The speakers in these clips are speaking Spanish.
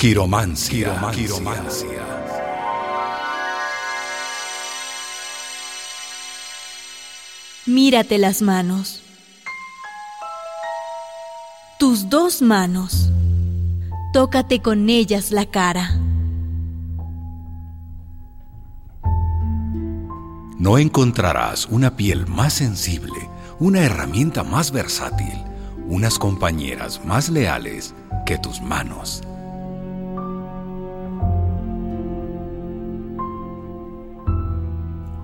Quiromancia. Quiromancia. Mírate las manos. Tus dos manos. Tócate con ellas la cara. No encontrarás una piel más sensible, una herramienta más versátil, unas compañeras más leales que tus manos.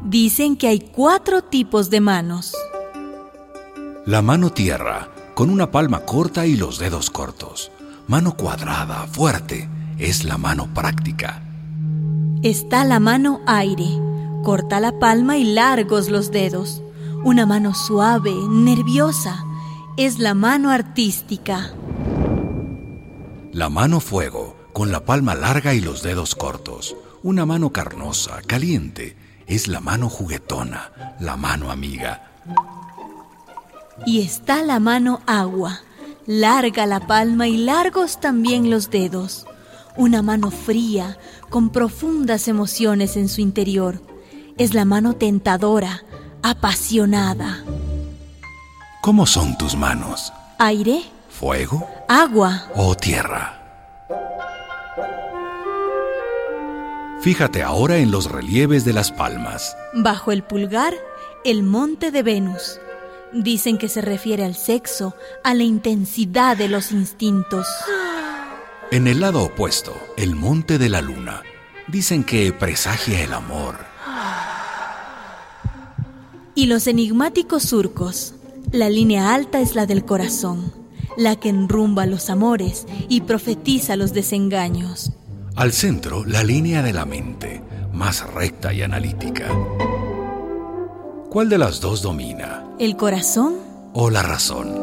Dicen que hay cuatro tipos de manos. La mano tierra, con una palma corta y los dedos cortos. Mano cuadrada, fuerte, es la mano práctica. Está la mano aire, corta la palma y largos los dedos. Una mano suave, nerviosa, es la mano artística. La mano fuego, con la palma larga y los dedos cortos. Una mano carnosa, caliente, es la mano juguetona, la mano amiga. Y está la mano agua, larga la palma y largos también los dedos. Una mano fría, con profundas emociones en su interior. Es la mano tentadora, apasionada. ¿Cómo son tus manos? ¿Aire? ¿Fuego? ¿Agua? ¿O tierra? Fíjate ahora en los relieves de las palmas. Bajo el pulgar, el monte de Venus. Dicen que se refiere al sexo, a la intensidad de los instintos. En el lado opuesto, el monte de la luna. Dicen que presagia el amor. Y los enigmáticos surcos. La línea alta es la del corazón, la que enrumba los amores y profetiza los desengaños. Al centro, la línea de la mente, más recta y analítica. ¿Cuál de las dos domina? ¿El corazón? ¿O la razón?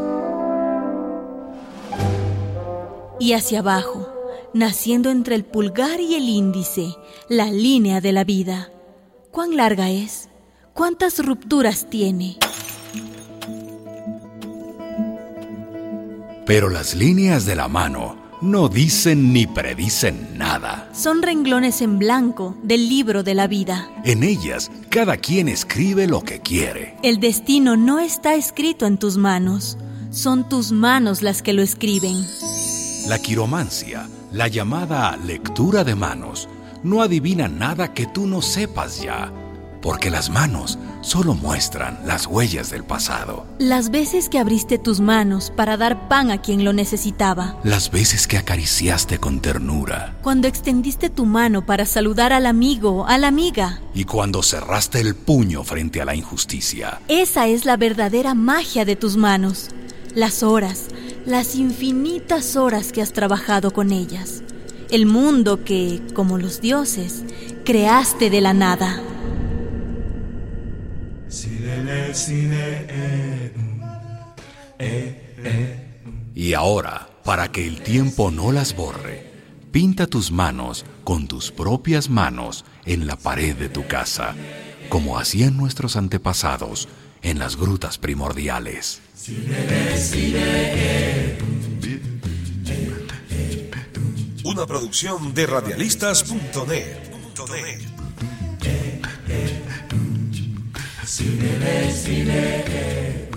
Y hacia abajo, naciendo entre el pulgar y el índice, la línea de la vida. ¿Cuán larga es? ¿Cuántas rupturas tiene? Pero las líneas de la mano no dicen ni predicen nada. Son renglones en blanco del libro de la vida. En ellas, cada quien escribe lo que quiere. El destino no está escrito en tus manos, son tus manos las que lo escriben. La quiromancia, la llamada lectura de manos, no adivina nada que tú no sepas ya porque las manos solo muestran las huellas del pasado. Las veces que abriste tus manos para dar pan a quien lo necesitaba. Las veces que acariciaste con ternura. Cuando extendiste tu mano para saludar al amigo, a la amiga. Y cuando cerraste el puño frente a la injusticia. Esa es la verdadera magia de tus manos. Las horas, las infinitas horas que has trabajado con ellas. El mundo que, como los dioses, creaste de la nada. Y ahora, para que el tiempo no las borre, pinta tus manos con tus propias manos en la pared de tu casa, como hacían nuestros antepasados en las grutas primordiales. Una producción de radialistas.net. Cine, cine,